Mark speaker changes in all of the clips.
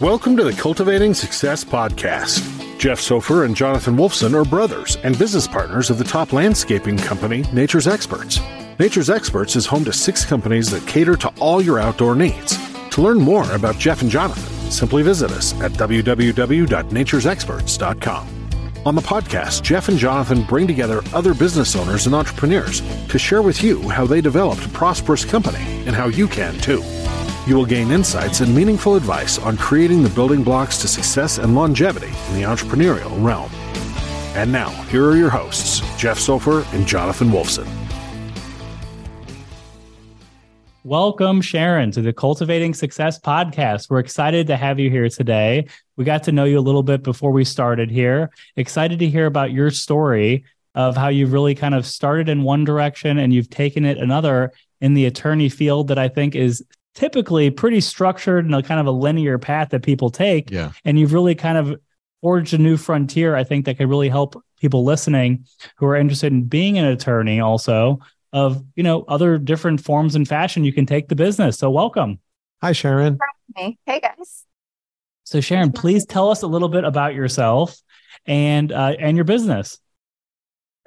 Speaker 1: Welcome to the Cultivating Success Podcast. Jeff Sofer and Jonathan Wolfson are brothers and business partners of the top landscaping company, Nature's Experts. Nature's Experts is home to six companies that cater to all your outdoor needs. To learn more about Jeff and Jonathan, simply visit us at www.naturesexperts.com. On the podcast, Jeff and Jonathan bring together other business owners and entrepreneurs to share with you how they developed a prosperous company and how you can too. You will gain insights and meaningful advice on creating the building blocks to success and longevity in the entrepreneurial realm. And now, here are your hosts, Jeff Sofer and Jonathan Wolfson.
Speaker 2: Welcome, Sharon, to the Cultivating Success podcast. We're excited to have you here today. We got to know you a little bit before we started here. Excited to hear about your story of how you've really kind of started in one direction and you've taken it another in the attorney field that I think is typically pretty structured and a kind of a linear path that people take.
Speaker 3: Yeah.
Speaker 2: And you've really kind of forged a new frontier, I think, that could really help people listening who are interested in being an attorney also of, you know, other different forms and fashion you can take the business. So welcome.
Speaker 3: Hi, Sharon.
Speaker 4: Hey guys.
Speaker 2: So Sharon, please tell us a little bit about yourself and uh, and your business.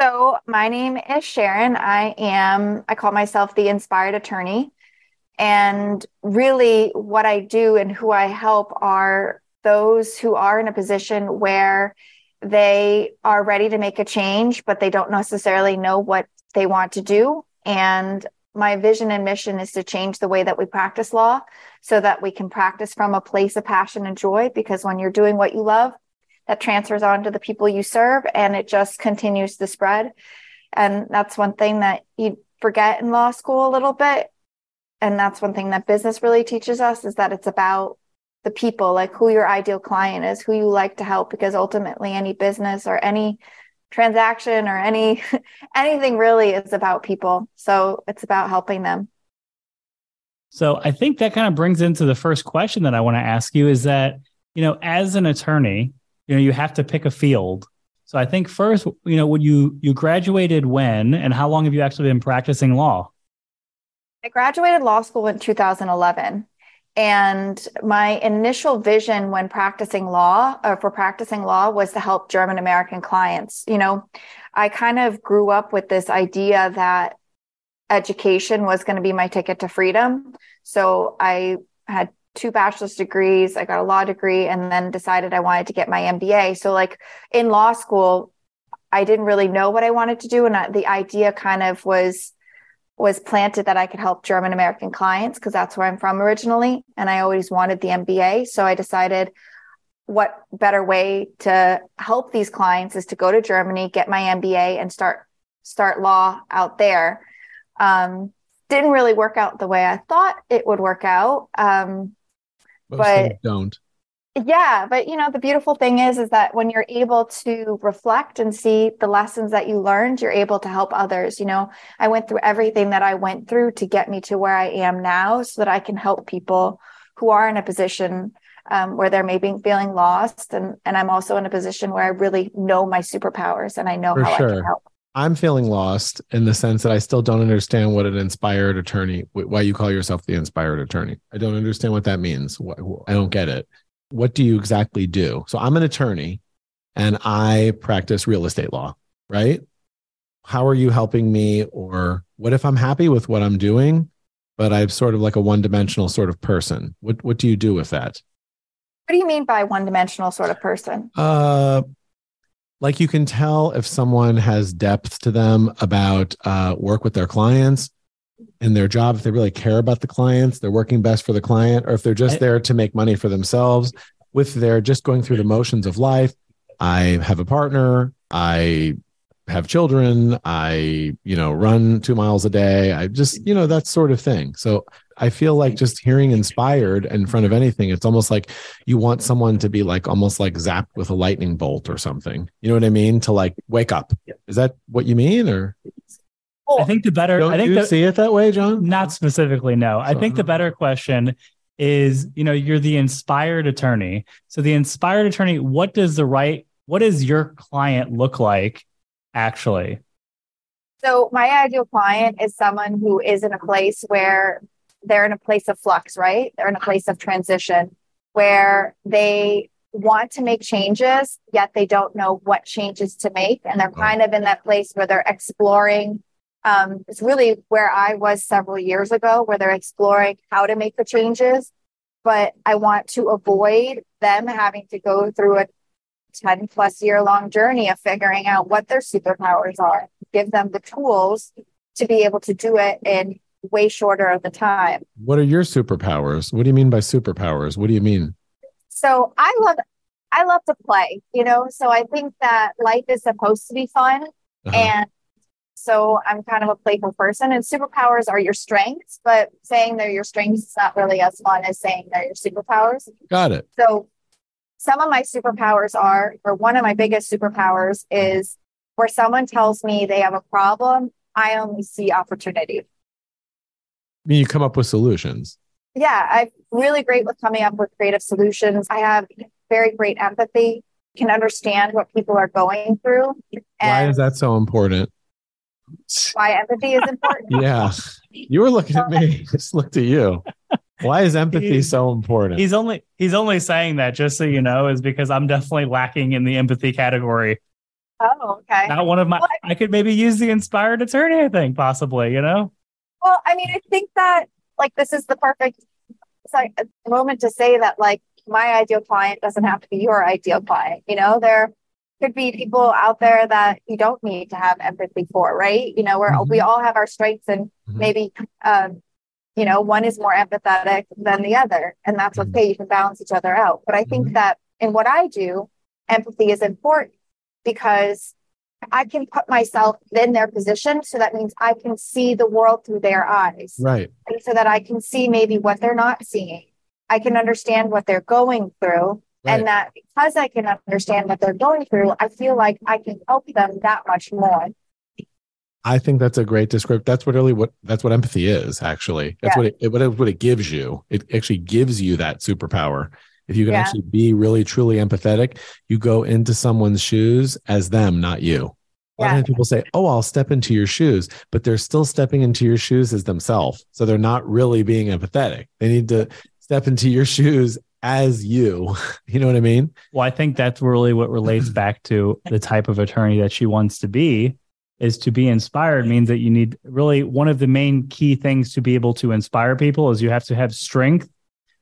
Speaker 4: So my name is Sharon. I am I call myself the inspired attorney. And really, what I do and who I help are those who are in a position where they are ready to make a change, but they don't necessarily know what they want to do. And my vision and mission is to change the way that we practice law so that we can practice from a place of passion and joy. Because when you're doing what you love, that transfers on to the people you serve and it just continues to spread. And that's one thing that you forget in law school a little bit and that's one thing that business really teaches us is that it's about the people like who your ideal client is who you like to help because ultimately any business or any transaction or any anything really is about people. So it's about helping them.
Speaker 2: So i think that kind of brings into the first question that i want to ask you is that you know as an attorney you know you have to pick a field. So i think first you know when you you graduated when and how long have you actually been practicing law
Speaker 4: I graduated law school in 2011. And my initial vision when practicing law, or for practicing law, was to help German American clients. You know, I kind of grew up with this idea that education was going to be my ticket to freedom. So I had two bachelor's degrees, I got a law degree, and then decided I wanted to get my MBA. So, like in law school, I didn't really know what I wanted to do. And the idea kind of was, was planted that I could help German American clients because that's where I'm from originally. And I always wanted the MBA. So I decided what better way to help these clients is to go to Germany, get my MBA and start start law out there. Um, didn't really work out the way I thought it would work out. Um, but
Speaker 3: don't.
Speaker 4: Yeah but you know the beautiful thing is is that when you're able to reflect and see the lessons that you learned you're able to help others you know i went through everything that i went through to get me to where i am now so that i can help people who are in a position um, where they're maybe feeling lost and and i'm also in a position where i really know my superpowers and i know
Speaker 3: For
Speaker 4: how i
Speaker 3: sure.
Speaker 4: can help
Speaker 3: I'm feeling lost in the sense that I still don't understand what an inspired attorney, why you call yourself the inspired attorney. I don't understand what that means. I don't get it. What do you exactly do? So I'm an attorney and I practice real estate law, right? How are you helping me? Or what if I'm happy with what I'm doing, but I'm sort of like a one dimensional sort of person? What, what do you do with that?
Speaker 4: what do you mean by one dimensional sort of person
Speaker 3: Uh, like you can tell if someone has depth to them about uh, work with their clients in their job, if they really care about the clients, they're working best for the client, or if they're just there to make money for themselves, with their just going through the motions of life. I have a partner. I have children. I, you know, run two miles a day. I just, you know, that sort of thing. So I feel like just hearing inspired in front of anything, it's almost like you want someone to be like almost like zapped with a lightning bolt or something. You know what I mean? To like wake up. Is that what you mean? Or Oh.
Speaker 2: I think the better
Speaker 3: don't
Speaker 2: I think
Speaker 3: you
Speaker 2: the,
Speaker 3: see it that way, John?
Speaker 2: not specifically no. I think the better question is, you know, you're the inspired attorney. So the inspired attorney, what does the right what does your client look like actually?
Speaker 4: So my ideal client is someone who is in a place where they're in a place of flux, right? They're in a place of transition where they want to make changes, yet they don't know what changes to make. And they're kind of in that place where they're exploring. Um, it's really where I was several years ago, where they're exploring how to make the changes. But I want to avoid them having to go through a 10 plus year long journey of figuring out what their superpowers are, give them the tools to be able to do it in way shorter of the time.
Speaker 3: What are your superpowers? What do you mean by superpowers? What do you mean?
Speaker 4: So I love I love to play, you know, so I think that life is supposed to be fun
Speaker 3: Uh-huh.
Speaker 4: and so I'm kind of a playful person and superpowers are your strengths, but saying they're your strengths is not really as fun as saying they're your superpowers.
Speaker 3: Got it.
Speaker 4: So some of my superpowers are, or one of my biggest superpowers is where someone tells me they have a problem, I only see opportunity.
Speaker 3: I mean, you come up with solutions.
Speaker 4: Yeah, I'm really great with coming up with creative solutions. I have very great empathy, can understand what people are going through.
Speaker 3: Why is that so important?
Speaker 4: Why empathy is important.
Speaker 3: Yeah. You were looking at me. Just looked at you. Why is empathy so important?
Speaker 2: He's only he's only saying that just so you know is because I'm definitely lacking in the empathy category.
Speaker 4: Oh, okay.
Speaker 2: Not one of my
Speaker 4: Well,
Speaker 2: I could maybe use the inspired attorney, I think, possibly, you know?
Speaker 4: Well, I mean, I think that like this is the perfect it's like moment to say that like my ideal client doesn't have to be your ideal client. You know, there could be people out there that you don't need to have empathy for, right? You know, where
Speaker 3: Mhm.
Speaker 4: we all have our strengths and
Speaker 3: Mhm.
Speaker 4: maybe um, you know, one is more empathetic than the other, and that's
Speaker 3: Mhm.
Speaker 4: okay. You can balance each other out. But I think
Speaker 3: Mhm.
Speaker 4: that in what I do, empathy is important because I can put myself in their position. So that means I can see the world through their eyes
Speaker 3: right.
Speaker 4: and so that I can see maybe what they're not seeing. I can understand what they're going through.
Speaker 3: Right.
Speaker 4: And that because I can understand what they're going through, I feel like I can help them that much more.
Speaker 3: I think that's a great description. That's what really what that's what empathy is. Actually, that's
Speaker 4: Yeah.
Speaker 3: what it, what it what it gives you. It actually gives you that superpower. If you can
Speaker 4: Yeah.
Speaker 3: actually be really truly empathetic, you go into someone's shoes as them, not you. A lot of people say, "Oh, I'll step into your shoes," but they're still stepping into your shoes as themselves. So they're not really being empathetic. They need to step into your shoes as you. You know what I mean?
Speaker 2: Well, I think that's really what relates back to the type of attorney that she wants to be. Is to be inspired means that you need really one of the main key things to be able to inspire people is you have to have strength,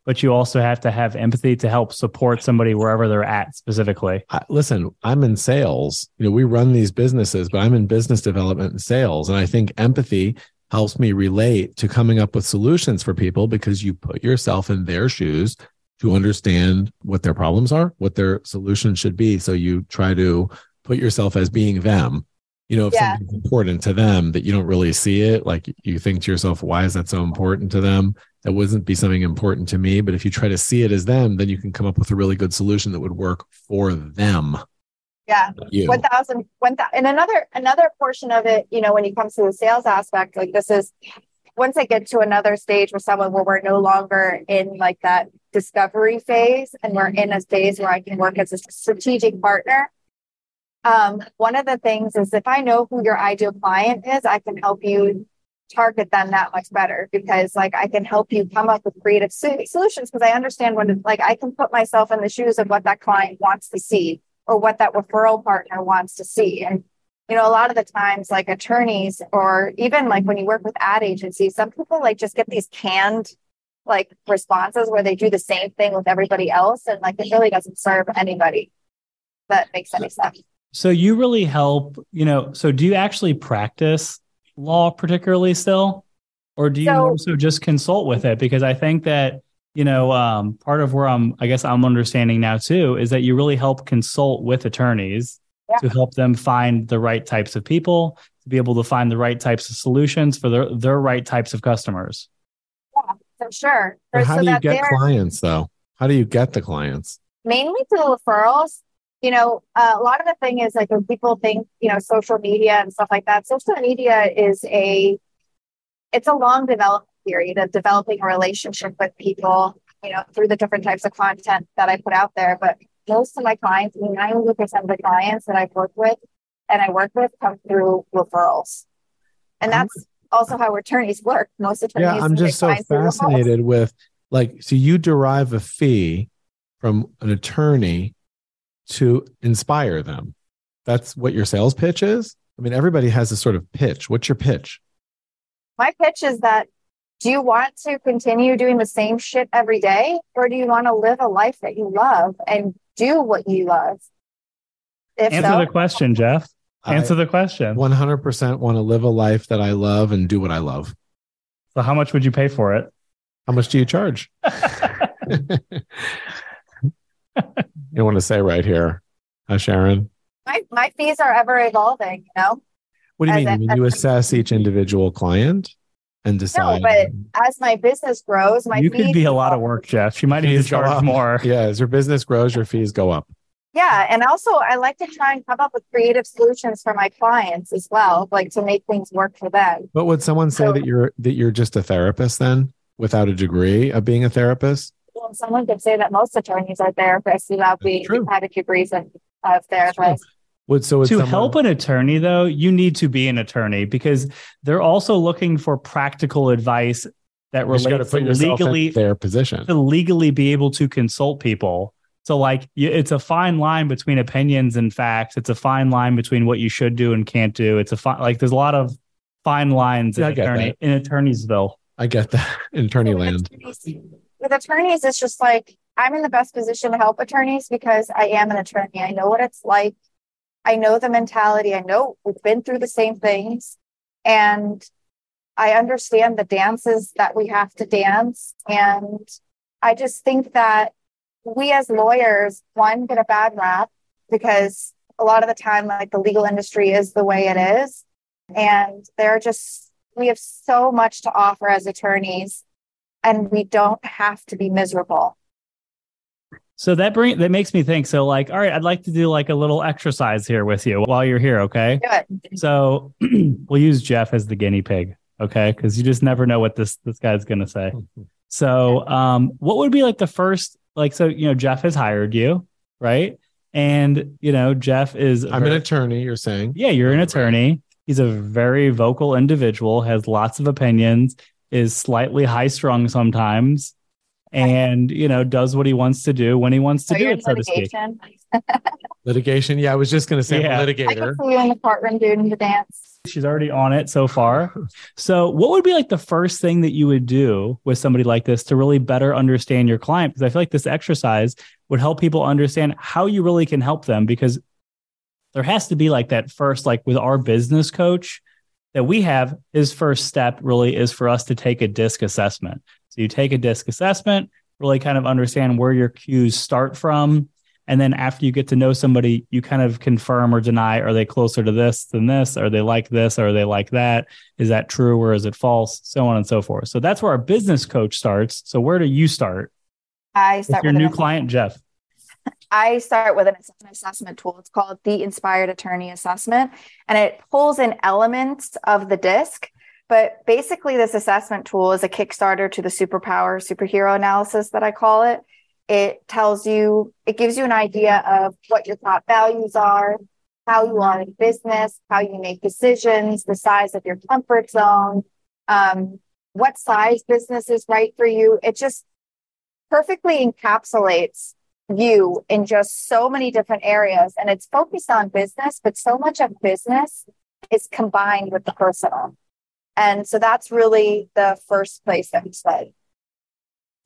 Speaker 2: but you also have to have empathy to help support somebody wherever they're at specifically.
Speaker 3: I, listen, I'm in sales. You know, we run these businesses, but I'm in business development and sales. And I think empathy helps me relate to coming up with solutions for people because you put yourself in their shoes to understand what their problems are, what their solution should be. So you try to put yourself as being them. You know, if
Speaker 4: Yeah.
Speaker 3: something's important to them that you don't really see it, like you think to yourself, why is that so important to them? That wouldn't be something important to me. But if you try to see it as them, then you can come up with a really good solution that would work for them.
Speaker 4: Yeah.
Speaker 3: You.
Speaker 4: One thousand, one thousand, and another another portion of it, you know, when it comes to the sales aspect, like this is once I get to another stage where someone where we're no longer in like that discovery phase and we're in a phase where I can work as a strategic partner. Um, one of the things is if I know who your ideal client is, I can help you target them that much better because like I can help you come up with creative so- solutions because I understand what it, like I can put myself in the shoes of what that client wants to see or what that referral partner wants to see. And, you know, a lot of the times, like attorneys or even like when you work with ad agencies, some people like just get these canned like responses where they do the same thing with everybody else. And like it really doesn't serve anybody. That makes any sense.
Speaker 2: So you really help, you know, so do you actually practice law particularly still? Or do you
Speaker 4: So-
Speaker 2: more so just consult with it? Because I think that, you know, um, part of where I'm, I guess I'm understanding now too, is that you really help consult with attorneys
Speaker 4: Yeah.
Speaker 2: to help them find the right types of people, to be able to find the right types of solutions for their, their right types of customers.
Speaker 4: For sure. For-
Speaker 3: how
Speaker 4: so
Speaker 3: do you get clients though? How do you get the clients?
Speaker 4: mainly through referrals. You know, uh, a lot of the thing is like when people think, you know, social media and stuff like that, social media is a, it's a long development period of developing a relationship with people, you know, through the different types of content that I put out there. But most of my clients, 90% of the clients that I've worked with and I work with come through referrals. And that's also how attorneys work. Most attorneys.
Speaker 3: Yeah, I'm just so
Speaker 4: clients through referrals.
Speaker 3: fascinated with like, so you derive a fee from an attorney to inspire them. That's what your sales pitch is. I mean, everybody has a sort of pitch. What's your pitch?
Speaker 4: my pitch is that do you want to continue doing the same shit every day or do you want to live a life that you love and do what you love if
Speaker 2: Answer
Speaker 4: so
Speaker 2: the question, Jeff. Answer the question.
Speaker 3: 100% want to live a life that I love and do what I love.
Speaker 2: So, how much would you pay for it?
Speaker 3: How much do you charge? you want to say right here, huh, Sharon?
Speaker 4: my, my fees are ever evolving you know
Speaker 3: What do you
Speaker 4: As
Speaker 3: mean?
Speaker 4: a-
Speaker 3: I mean, you assess each individual client and decide.
Speaker 4: No, but as my business grows my fees
Speaker 2: you could be a lot of work, Jeff. You might need to charge more.
Speaker 3: yeah, as your business grows, your fees go up.
Speaker 4: Yeah and also i like to try and come up with creative solutions for my clients as well like to make things work for them
Speaker 3: But would someone say
Speaker 4: So-
Speaker 3: that you're that you're just a therapist then, without a degree of being a therapist?
Speaker 4: well, someone could say that most attorneys are therapists without being
Speaker 3: true.
Speaker 4: having degrees of, of therapists
Speaker 3: Would so
Speaker 2: to
Speaker 3: someone-
Speaker 2: help an attorney though you need to be an attorney because they're also looking for practical advice that
Speaker 3: you just got to
Speaker 2: relates
Speaker 3: put
Speaker 2: to
Speaker 3: yourself
Speaker 2: legally
Speaker 3: in their position.
Speaker 2: to legally be able to consult people so like it's a fine line between opinions and facts it's a fine line between what you should do and can't do it's a fine like there's a lot of fine lines
Speaker 3: Yeah,
Speaker 2: in
Speaker 3: get
Speaker 2: attorney in attorneysville
Speaker 3: I get that in attorney
Speaker 4: with
Speaker 3: land.
Speaker 4: attorneys- with attorneys, it's just like I'm in the best position to help attorneys because I am an attorney. I know what it's like. I know the mentality. I know we've been through the same things. And I understand the dances that we have to dance. And I just think that we as lawyers, one, get a bad rap because a lot of the time, like the legal industry is the way it is. And there are just, we have so much to offer as attorneys and we don't have to be miserable.
Speaker 2: so that bring that makes me think so like all right i'd like to do like a little exercise here with you while you're here okay so we'll use jeff as the guinea pig okay because you just never know what this this guy's gonna say So, um, what would be like the first, like, so, you know, Jeff has hired you, right? And, you know, Jeff is,
Speaker 3: I'm an attorney. You're saying
Speaker 2: yeah, you're an attorney. He's a very vocal individual, has lots of opinions, is slightly high strung sometimes, and, you know, does what he wants to do when he wants to
Speaker 4: So
Speaker 2: do it, so to speak.
Speaker 4: litigation.
Speaker 3: litigation. Yeah, I was just going to say
Speaker 2: Yeah.
Speaker 4: I
Speaker 3: litigator.
Speaker 4: can see you in the courtroom doing the dance.
Speaker 2: She's already on it so far. So, what would be like the first thing that you would do with somebody like this to really better understand your client? Because I feel like this exercise would help people understand how you really can help them. Because there has to be like that first, like with our business coach that we have, his first step really is for us to take a DISC assessment. So, you take a DISC assessment, really kind of understand where your cues start from. And then after you get to know somebody, you kind of confirm or deny are they closer to this than this? Are they like this? Or are they like that? Is that true or is it false? So on and so forth. So that's where our business coach starts. So where do you start
Speaker 4: I start with
Speaker 2: your
Speaker 4: new
Speaker 2: client, Jeff?
Speaker 4: I start with an assessment tool. It's called the Inspired Attorney Assessment, and it pulls in elements of the DISC. But basically, this assessment tool is a Kickstarter to the superpower superhero analysis that I call it. It tells you, it gives you an idea of what your top values are, how you are in business, how you make decisions, the size of your comfort zone, um, what size business is right for you. It just perfectly encapsulates you in just so many different areas. And it's focused on business, but so much of business is combined with the personal. And so that's really the first place that we study.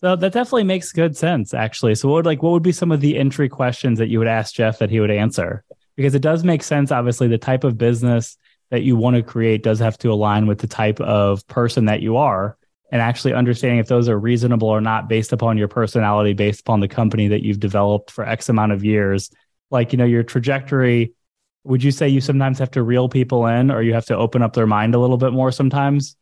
Speaker 2: So that definitely makes good sense, actually. So what would like what would be some of the entry questions that you would ask Jeff that he would answer? Because it does make sense, obviously, the type of business that you want to create does have to align with the type of person that you are and actually understanding if those are reasonable or not based upon your personality, based upon the company that you've developed for X amount of years. Like, you know, your trajectory, would you say you sometimes have to reel people in or you have to open up their mind a little bit more sometimes?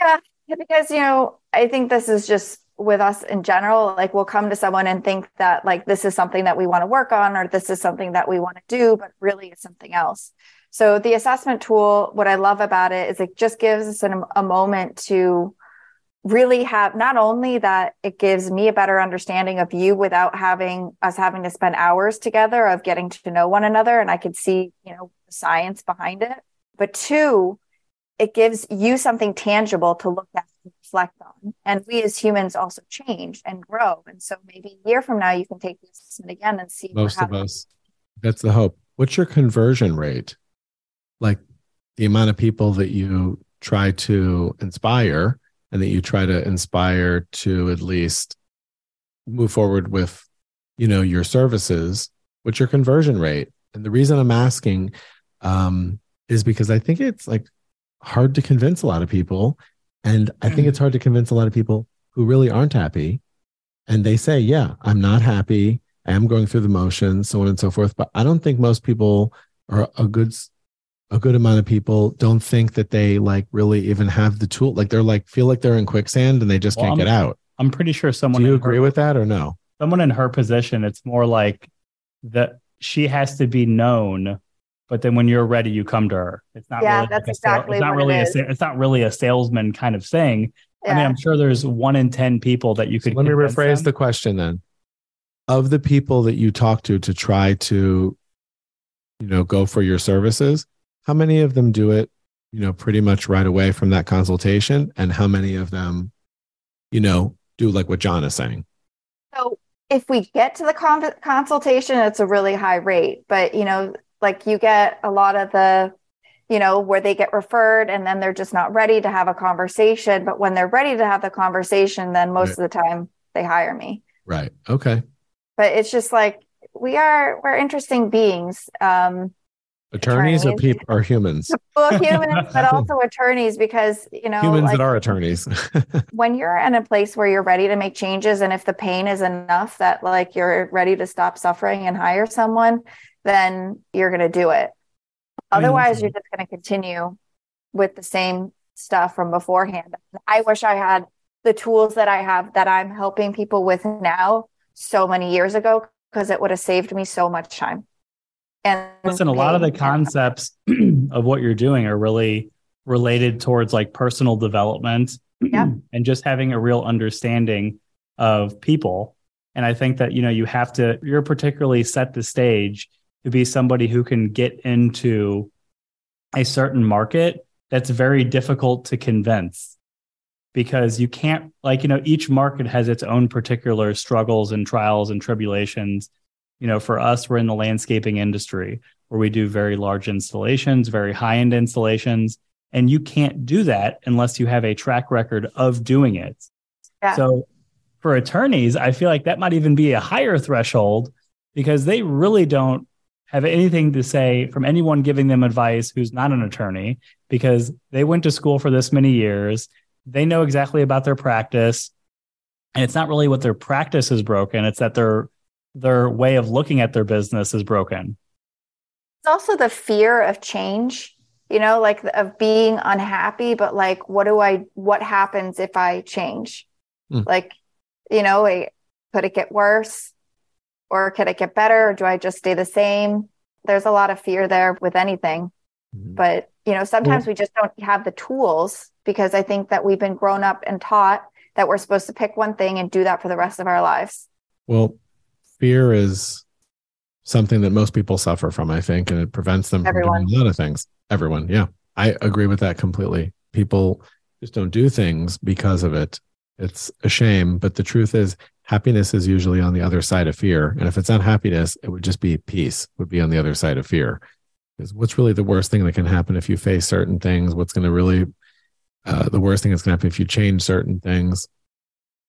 Speaker 4: Yeah, because, you know, I think this is just with us in general. Like we'll come to someone and think that like this is something that we want to work on or this is something that we want to do, but really it's something else. So the assessment tool, what I love about it is it just gives us an, a moment to really have not only that it gives me a better understanding of you without having us having to spend hours together of getting to know one another and I could see, you know, the science behind it, but two, it gives you something tangible to look at and reflect on. And we as humans also change and grow. And so maybe a year from now you can take the assessment again and see
Speaker 3: most of us. That's the hope. What's your conversion rate? Like the amount of people that you try to inspire and that you try to inspire to at least move forward with you know your services what's your conversion rate and the reason i'm asking um, is because i think it's like hard to convince a lot of people and i think it's mm. hard to convince a lot of people who really aren't happy and they say yeah i'm not happy i am going through the motions so on and so forth but i don't think most people are a good a good amount of people don't think that they like really even have the tool. Like they're like feel like they're in quicksand and they just well, can't
Speaker 2: I'm,
Speaker 3: get out.
Speaker 2: I'm pretty sure someone.
Speaker 3: Do you agree her, with that or no?
Speaker 2: Someone in her position, it's more like that she has to be known, but then when you're ready, you come to her. It's not.
Speaker 4: Yeah,
Speaker 2: really
Speaker 4: that's
Speaker 2: like
Speaker 4: exactly.
Speaker 2: It's not really
Speaker 4: it
Speaker 2: a. It's not really a salesman kind of thing. Yeah. I mean, I'm sure there's one in ten people that you could.
Speaker 3: So let me rephrase them. the question then. Of the people that you talk to to try to, you know, go for your services, how many of them do it you know pretty much right away from that consultation and how many of them you know do like what john is saying
Speaker 4: so if we get to the con- consultation it's a really high rate but you know like you get a lot of the you know where they get referred and then they're just not ready to have a conversation. But when they're ready to have the conversation then most right. of the time they hire me.
Speaker 3: Right. Okay.
Speaker 4: But it's just like we are we're interesting beings. Um
Speaker 3: attorneys, attorneys. or people or humans?
Speaker 4: Well humans but also attorneys because you know
Speaker 3: humans like, that are attorneys.
Speaker 4: when you're in a place where you're ready to make changes and if the pain is enough that like you're ready to stop suffering and hire someone then you're going to do it. Otherwise you're mm-hmm. just going to continue with the same stuff from beforehand. I wish i had the tools that i have that i'm helping people with now so many years ago because it would have saved me so much time.
Speaker 2: And listen, a lot of the concepts of what you're doing are really related towards like personal development
Speaker 4: yeah.
Speaker 2: and just having a real understanding of people. And I think that, you know, you have to, you're particularly set the stage to be somebody who can get into a certain market that's very difficult to convince because you can't, like, you know, each market has its own particular struggles and trials and tribulations you know, for us, we're in the landscaping industry where we do very large installations, very high end installations. And you can't do that unless you have a track record of doing it. Yeah. So for attorneys, I feel like that might even be a higher threshold because they really don't have anything to say from anyone giving them advice who's not an attorney because they went to school for this many years. They know exactly about their practice. And it's not really what their practice is broken, it's that they're their way of looking at their business is broken.
Speaker 4: It's also the fear of change, you know, like of being unhappy, but like, what do I, what happens if I change? Mm. Like, you know, could it get worse or could it get better? Or do I just stay the same? There's a lot of fear there with anything. Mm. But, you know, sometimes we just don't have the tools because I think that we've been grown up and taught that we're supposed to pick one thing and do that for the rest of our lives.
Speaker 3: Well, fear is something that most people suffer from, I think, and it prevents them Everyone. from doing a lot of things. Everyone. Yeah. I agree with that completely. People just don't do things because of it. It's a shame. But the truth is, happiness is usually on the other side of fear. And if it's not happiness, it would just be peace, would be on the other side of fear. Because what's really the worst thing that can happen if you face certain things? What's going to really, uh, the worst thing that's going to happen if you change certain things?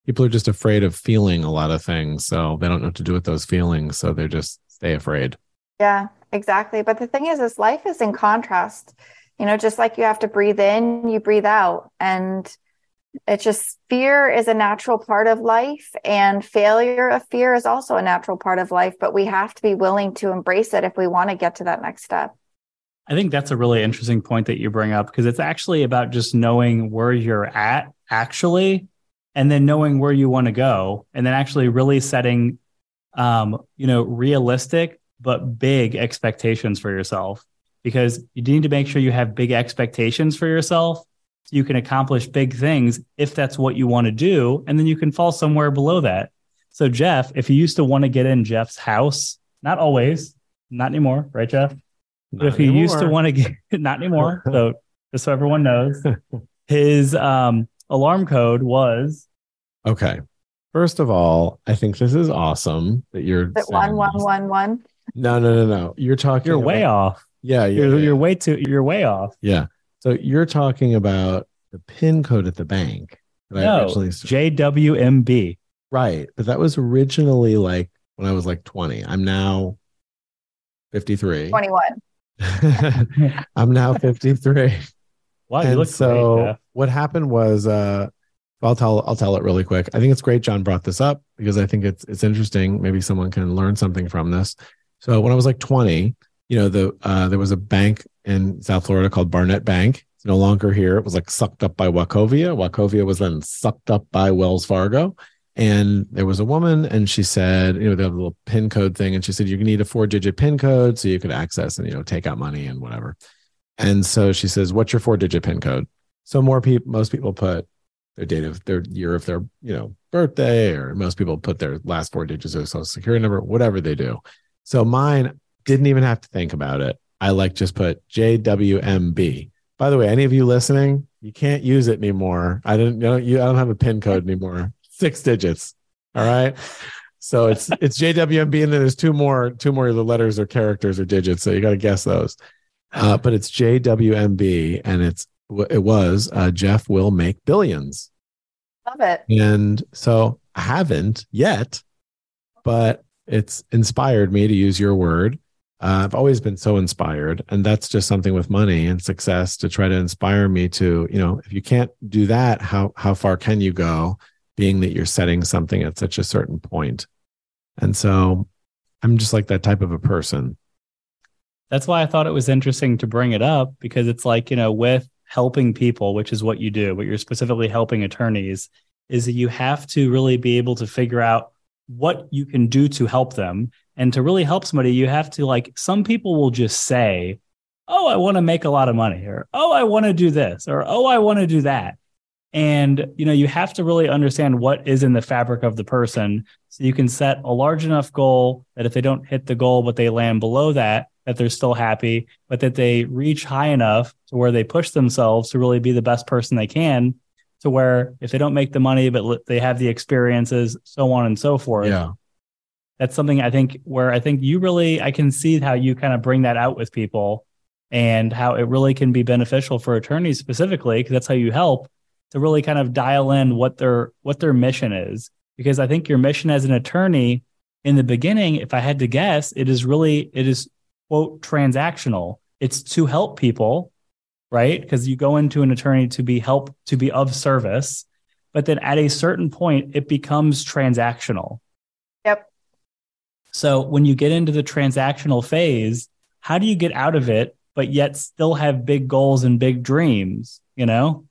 Speaker 3: people are just afraid of feeling a lot of things. So they don't know what to do with those feelings. So they just stay afraid.
Speaker 4: Yeah, exactly. But the thing is, is life is in contrast. You know, just like you have to breathe in, you breathe out. And it's just fear is a natural part of life, and failure of fear is also a natural part of life. But we have to be willing to embrace it if we want to get to that next step.
Speaker 2: I think that's a really interesting point that you bring up because it's actually about just knowing where you're at actually, and then knowing where you want to go, and then actually really setting, um, you know, realistic but big expectations for yourself because you need to make sure you have big expectations for yourself you can accomplish big things if that's what you want to do and then you can fall somewhere below that so jeff if you used to want to get in jeff's house not always not anymore right jeff but if you used to want to get not anymore so just so everyone knows his um, alarm code was
Speaker 3: Okay. First of all, I think this is awesome that you're
Speaker 4: Is it
Speaker 3: saying
Speaker 4: one, one,
Speaker 3: this.
Speaker 4: one, one?
Speaker 3: No, no, no, no. You're talking.
Speaker 2: you're way
Speaker 3: about-
Speaker 2: off
Speaker 3: Yeah, yeah,
Speaker 2: you're,
Speaker 3: yeah.
Speaker 2: you're way too you're way off
Speaker 3: Yeah. So you're talking about the pin code at the bank. that I
Speaker 2: no jwmb
Speaker 3: right. But that was originally like when I was like 20. I'm now 53.
Speaker 4: 21.
Speaker 3: I'm now 53.
Speaker 2: wow you
Speaker 3: and
Speaker 2: look
Speaker 3: so
Speaker 2: great Jeff.
Speaker 3: what happened was uh I'll tell I'll tell it really quick. I think it's great John brought this up because I think it's it's interesting. Maybe someone can learn something from this. So when I was like 20, you know, the uh there was a bank in South Florida called Barnett Bank. It's no longer here. It was like sucked up by Wachovia. Wachovia was then sucked up by Wells Fargo. And there was a woman, and she said, you know, they have a little pin code thing, and she said you need a four digit pin code so you could access and you know take out money and whatever. And so she says, "What's your four digit pin code?" So more people, most people put their date of their year of their you know birthday, or most people put their last four digits of social security number, whatever they do. So mine didn't even have to think about it. I like just put JWMB. By the way, any of you listening, you can't use it anymore. I didn't, you know, you I don't have a pin code anymore. Six digits. All right. So it's it's JWMB, and then there's two more two more of the letters or characters or digits. So you got to guess those. Uh, but it's JWMB, and it's it was uh, Jeff will make billions.
Speaker 4: Love it.
Speaker 3: And so I haven't yet, but it's inspired me to use your word. Uh, I've always been so inspired, and that's just something with money and success to try to inspire me to, you know, if you can't do that, how how far can you go? Being that you're setting something at such a certain point, and so I'm just like that type of a person.
Speaker 2: that's why I thought it was interesting to bring it up because it's like, you know, with helping people, which is what you do, but you're specifically helping attorneys, is that you have to really be able to figure out what you can do to help them. And to really help somebody, you have to like, some people will just say, Oh, I want to make a lot of money, or Oh, I want to do this, or Oh, I want to do that. And, you know, you have to really understand what is in the fabric of the person so you can set a large enough goal that if they don't hit the goal, but they land below that, that they're still happy, but that they reach high enough to where they push themselves to really be the best person they can. To where if they don't make the money, but they have the experiences, so on and so forth.
Speaker 3: Yeah.
Speaker 2: That's something I think where I think you really, I can see how you kind of bring that out with people and how it really can be beneficial for attorneys specifically, because that's how you help to really kind of dial in what their what their mission is. Because I think your mission as an attorney in the beginning, if I had to guess, it is really it is quote transactional. It's to help people, right? Because you go into an attorney to be help to be of service, but then at a certain point it becomes transactional. So when you get into the transactional phase, how do you get out of it but yet still have big goals and big dreams, you know?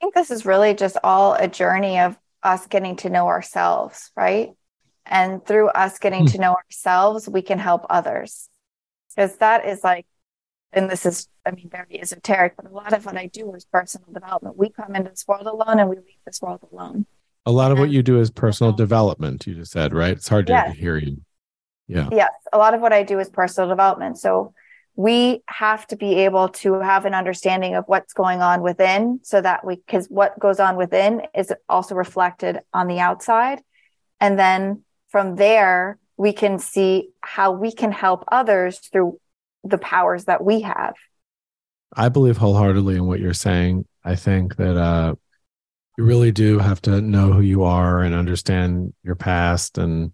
Speaker 4: I think this is really just all a journey of us getting to know ourselves, right? And through us getting
Speaker 3: Hmm.
Speaker 4: to know ourselves, we can help others. Because that is like, and this is, I mean, very esoteric, but a lot of what I do is personal development. We come into this world alone and we leave this world alone.
Speaker 3: A lot of what you do is personal development, you just said, right? It's hard to
Speaker 4: Yes.
Speaker 3: hear you. Yeah.
Speaker 4: Yes, a lot of what I do is personal development. So we have to be able to have an understanding of what's going on within so that we, because what goes on within is also reflected on the outside. And then from there, we can see how we can help others through the powers that we have.
Speaker 3: I believe wholeheartedly in what you're saying. I think that uh, you really do have to know who you are and understand your past and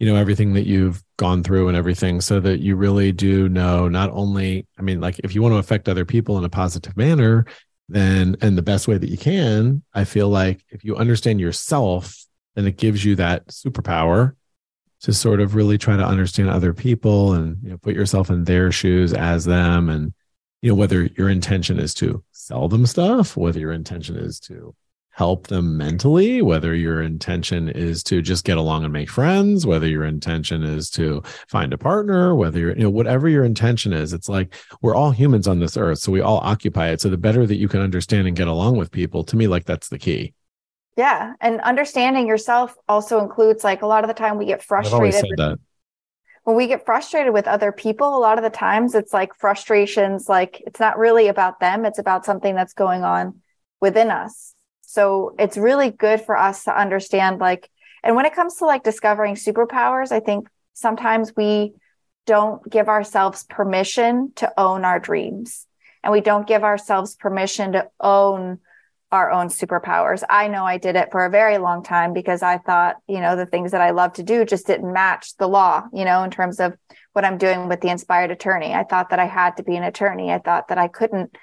Speaker 3: you know everything that you've gone through and everything so that you really do know not only i mean like if you want to affect other people in a positive manner then and the best way that you can i feel like if you understand yourself then it gives you that superpower to sort of really try to understand other people and you know put yourself in their shoes as them. And you know whether your intention is to sell them stuff, whether your intention is to help them mentally, whether your intention is to just get along and make friends, whether your intention is to find a partner, whether you're, you know, whatever your intention is, it's like we're all humans on this earth. So we all occupy it. So the better that you can understand and get along with people, to me, like that's the key.
Speaker 4: Yeah. And understanding yourself also includes like a lot of the time we get frustrated. With, when we get frustrated with other people, a lot of the times it's like frustrations, like it's not really about them, it's about something that's going on within us. So it's really good for us to understand like, and when it comes to like discovering superpowers, I think sometimes we don't give ourselves permission to own our dreams and we don't give ourselves permission to own our own superpowers. I know I did it for a very long time because I thought, you know, the things that I love to do just didn't match the law, you know, in terms of what I'm doing with the inspired attorney. I thought that I had to be an attorney. I thought that I couldn't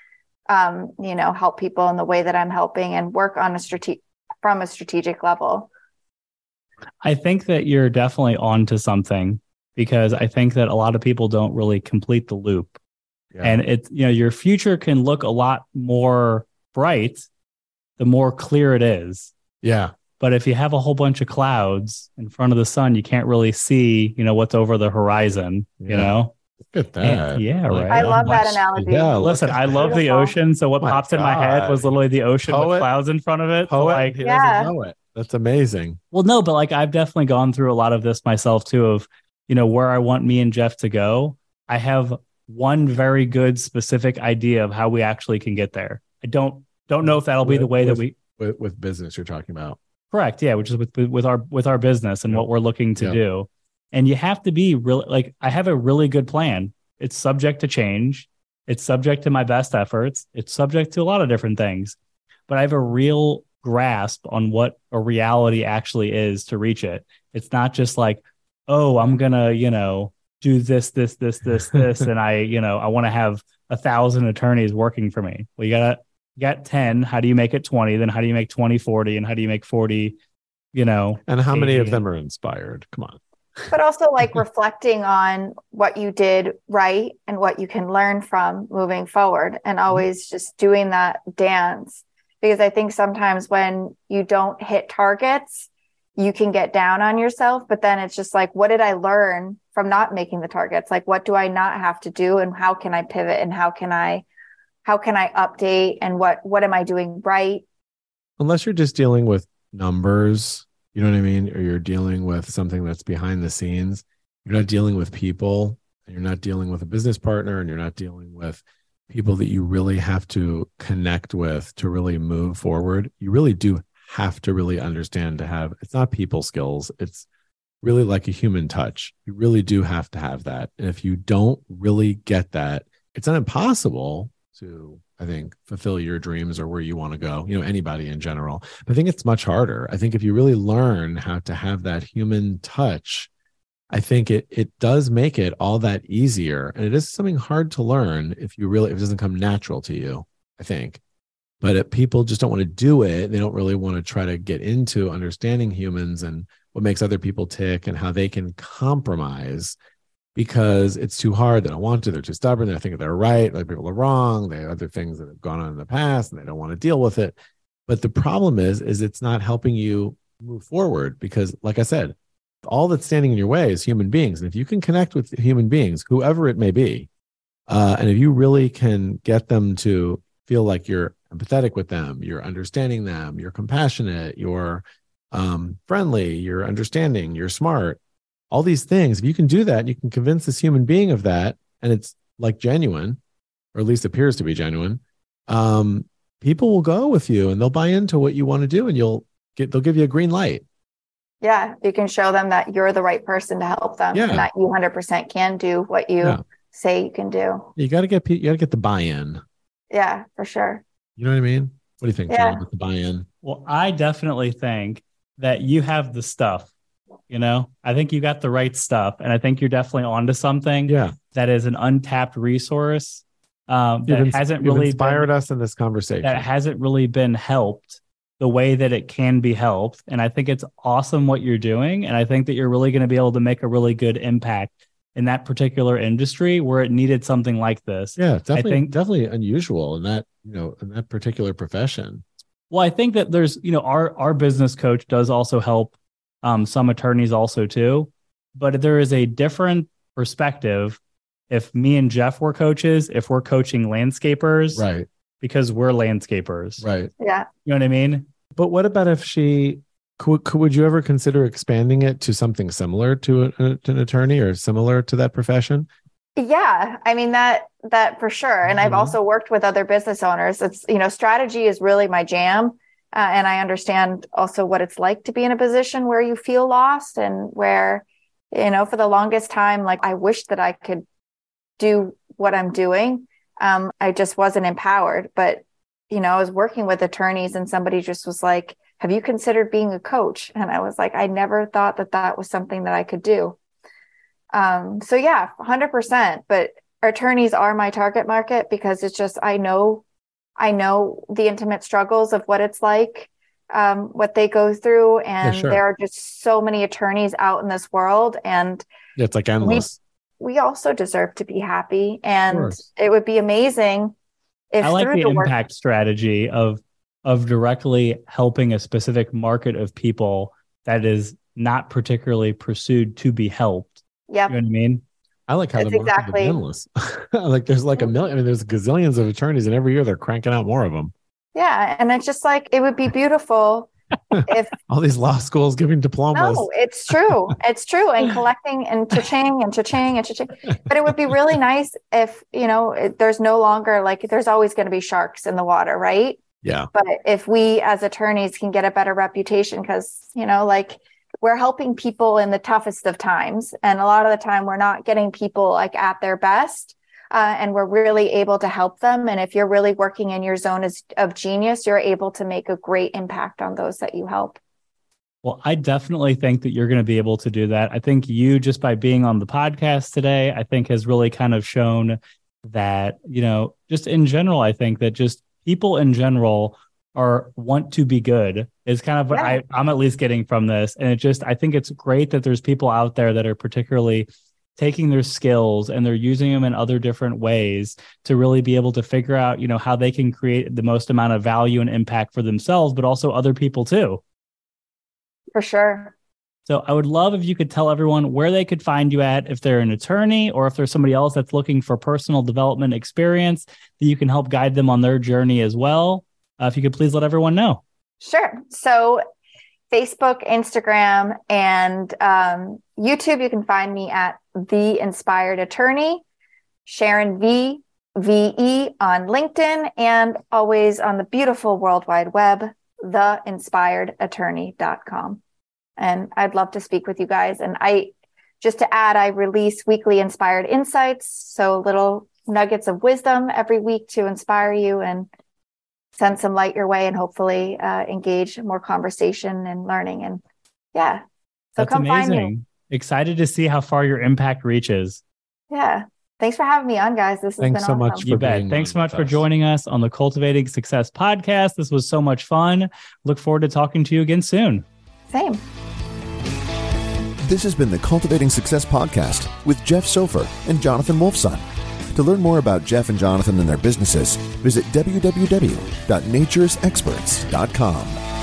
Speaker 4: um, you know, help people in the way that I'm helping and work on a strategic from a strategic level.
Speaker 2: I think that you're definitely on to something because I think that a lot of people don't really complete the loop. Yeah. And it, you know, your future can look a lot more bright the more clear it is.
Speaker 3: Yeah.
Speaker 2: But if you have a whole bunch of clouds in front of the sun, you can't really see, you know, what's over the horizon, yeah. you know?
Speaker 3: Look at eh, that.
Speaker 2: Yeah, right.
Speaker 4: Oh I love that analogy.
Speaker 2: Yeah, listen, I love the ocean. So what my pops God. in my head was literally the ocean Poet. with clouds in front of it.
Speaker 3: Poet, so like, he yeah. doesn't know it. That's amazing.
Speaker 2: Well, no, but like I've definitely gone through a lot of this myself too. Of you know where I want me and Jeff to go. I have one very good specific idea of how we actually can get there. I don't don't know if that'll be the way
Speaker 3: with,
Speaker 2: that we
Speaker 3: with, with, business you're talking about.
Speaker 2: Correct. Yeah, which is with with our with our business and yep. what we're looking to yep. do. And you have to be really like I have a really good plan. It's subject to change. It's subject to my best efforts. It's subject to a lot of different things. But I have a real grasp on what a reality actually is to reach it. It's not just like, oh, I'm gonna, you know, do this, this, this, this, this, and I, you know, I want to have a thousand attorneys working for me. Well, you gotta get 10. How do you make it 20? Then how do you make 20, 40? And how do you make 40, you know?
Speaker 3: And how 80? many of them are inspired? Come on
Speaker 4: but also like reflecting on what you did right and what you can learn from moving forward and mm-hmm. always just doing that dance. Because i think sometimes when you don't hit targets you can get down on yourself but then it's just like what did i learn from not making the targets? Like what do i not have to do and how can i pivot and how can i how can i update and what what am i doing right?
Speaker 3: Unless you're just dealing with numbers you know what I mean? Or you're dealing with something that's behind the scenes. You're not dealing with people, and you're not dealing with a business partner, and you're not dealing with people that you really have to connect with to really move forward. You really do have to really understand to have it's not people skills, it's really like a human touch. You really do have to have that. And if you don't really get that, it's not impossible to I think, fulfill your dreams or where you want to go, you know, anybody in general. I think it's much harder. I think if you really learn how to have that human touch, I think it it does make it all that easier. And it is something hard to learn if you really if it doesn't come natural to you, I think. But if people just don't want to do it, they don't really want to try to get into understanding humans and what makes other people tick and how they can compromise because it's too hard. They don't want to. They're too stubborn. They think they're right. Other people are wrong. They have other things that have gone on in the past, and they don't want to deal with it. But the problem is, is it's not helping you move forward because, like I said, all that's standing in your way is human beings. And if you can connect with human beings, whoever it may be, uh, and if you really can get them to feel like you're empathetic with them, you're understanding them, you're compassionate, you're um, friendly, you're understanding, you're smart, all these things. If you can do that, you can convince this human being of that, and it's like genuine, or at least appears to be genuine. Um, people will go with you and they'll buy into what you want to do, and you'll get they'll give you a green light.
Speaker 4: Yeah, you can show them that you're the right person to help them, yeah. and that you 100% can do what you yeah. say you can do.
Speaker 3: You got to get you got to get the buy-in.
Speaker 4: Yeah, for sure.
Speaker 3: You know what I mean? What do you think, yeah. John, with the buy-in?
Speaker 2: Well, I definitely think that you have the stuff you know, I think you got the right stuff, and I think you're definitely onto something.
Speaker 3: Yeah,
Speaker 2: that is an untapped resource um, that you've hasn't really
Speaker 3: inspired been, us in this conversation.
Speaker 2: That hasn't really been helped the way that it can be helped, and I think it's awesome what you're doing, and I think that you're really going to be able to make a really good impact in that particular industry where it needed something like this.
Speaker 3: Yeah, definitely,
Speaker 2: think-
Speaker 3: definitely unusual in that you know in that particular profession.
Speaker 2: Well, I think that there's, you know, our our business coach does also help um, some attorneys also too, but there is a different perspective if me and Jeff were coaches, if we're coaching landscapers,
Speaker 3: Right,
Speaker 2: because we're landscapers,
Speaker 3: right.
Speaker 4: Yeah.
Speaker 2: You know what I mean?
Speaker 3: But what about if she could, could would you ever consider expanding it to something similar to, a, to an attorney or similar to that profession?
Speaker 4: Yeah, I mean that that for sure. And I've
Speaker 3: Mhm.
Speaker 4: also worked with other business owners. It's you know, strategy is really my jam, uh, and I understand also what it's like to be in a position where you feel lost and where you know, for the longest time, like I wish that I could do what I'm doing. Um, I just wasn't empowered. But you know, I was working with attorneys, and somebody just was like, "Have you considered being a coach?" And I was like, "I never thought that that was something that I could do." Um, so yeah, 100%. But attorneys are my target market because it's just, I know, I know the intimate struggles of what it's like, um, what they go through. And
Speaker 3: sure.
Speaker 4: there are just so many attorneys out in this world. And
Speaker 3: it's like endless.
Speaker 4: we also deserve to be happy. And it would be amazing if
Speaker 2: I like the
Speaker 4: the work,
Speaker 2: impact strategy of of directly helping a specific market of people that is not particularly pursued to be helped.
Speaker 4: yeah,
Speaker 2: You know what I mean?
Speaker 3: I like how
Speaker 4: That's
Speaker 3: the
Speaker 4: exactly-
Speaker 3: is endless. like there's like a mm-hmm. million. I mean, there's gazillions of attorneys, and every year they're cranking out more of them.
Speaker 4: yeah. And it's just like, it would be beautiful if
Speaker 3: All these law schools giving diplomas.
Speaker 4: No, it's true. It's true. And collecting and cha-ching and cha-ching and cha-ching. But it would be really nice if, you know, there's no longer like, there's always going to be sharks in the water, right?
Speaker 3: Yeah,
Speaker 4: But if we as attorneys can get a better reputation, because, you know, like we're helping people in the toughest of times. And a lot of the time we're not getting people like at their best. Uh, and we're really able to help them. And if you're really working in your zone as, of genius, you're able to make a great impact on those that you help.
Speaker 2: Well, I definitely think that you're going to be able to do that. I think you just by being on the podcast today, I think has really kind of shown that, you know, just in general, I think that just people in general are want to be good is kind of what
Speaker 4: Yeah.
Speaker 2: I, I'm at least getting from this. And it just, I think it's great that there's people out there that are particularly taking their skills and they're using them in other different ways to really be able to figure out, you know, how they can create the most amount of value and impact for themselves, but also other people too.
Speaker 4: For sure.
Speaker 2: So I would love if you could tell everyone where they could find you at if they're an attorney or if there's somebody else that's looking for personal development experience that you can help guide them on their journey as well. Uh, if you could please let everyone know.
Speaker 4: Sure. So, Facebook, Instagram, and um, YouTube, you can find me at The Inspired Attorney, Sharon V, VE on LinkedIn, and always on the beautiful World Wide Web, theinspiredattorney.com. And I'd love to speak with you guys. And I, just to add, I release weekly inspired insights. So, little nuggets of wisdom every week to inspire you and send some light your way and hopefully uh, engage more conversation and learning. And yeah, so
Speaker 2: That's
Speaker 4: come find me.
Speaker 2: amazing. Excited to see how far your impact reaches.
Speaker 4: Yeah. Thanks for having me on, guys. This has
Speaker 3: Thanks
Speaker 4: been
Speaker 3: so
Speaker 4: awesome.
Speaker 3: much
Speaker 2: You
Speaker 3: for
Speaker 2: bet. Thanks so much
Speaker 3: with
Speaker 2: for joining us on the Cultivating Success podcast. This was so much fun. Look forward to talking to you again soon.
Speaker 4: Same.
Speaker 5: This has been the Cultivating Success Podcast with Jeff Sofer and Jonathan Wolfson. To learn more about Jeff and Jonathan and their businesses, visit www.naturesexperts.com.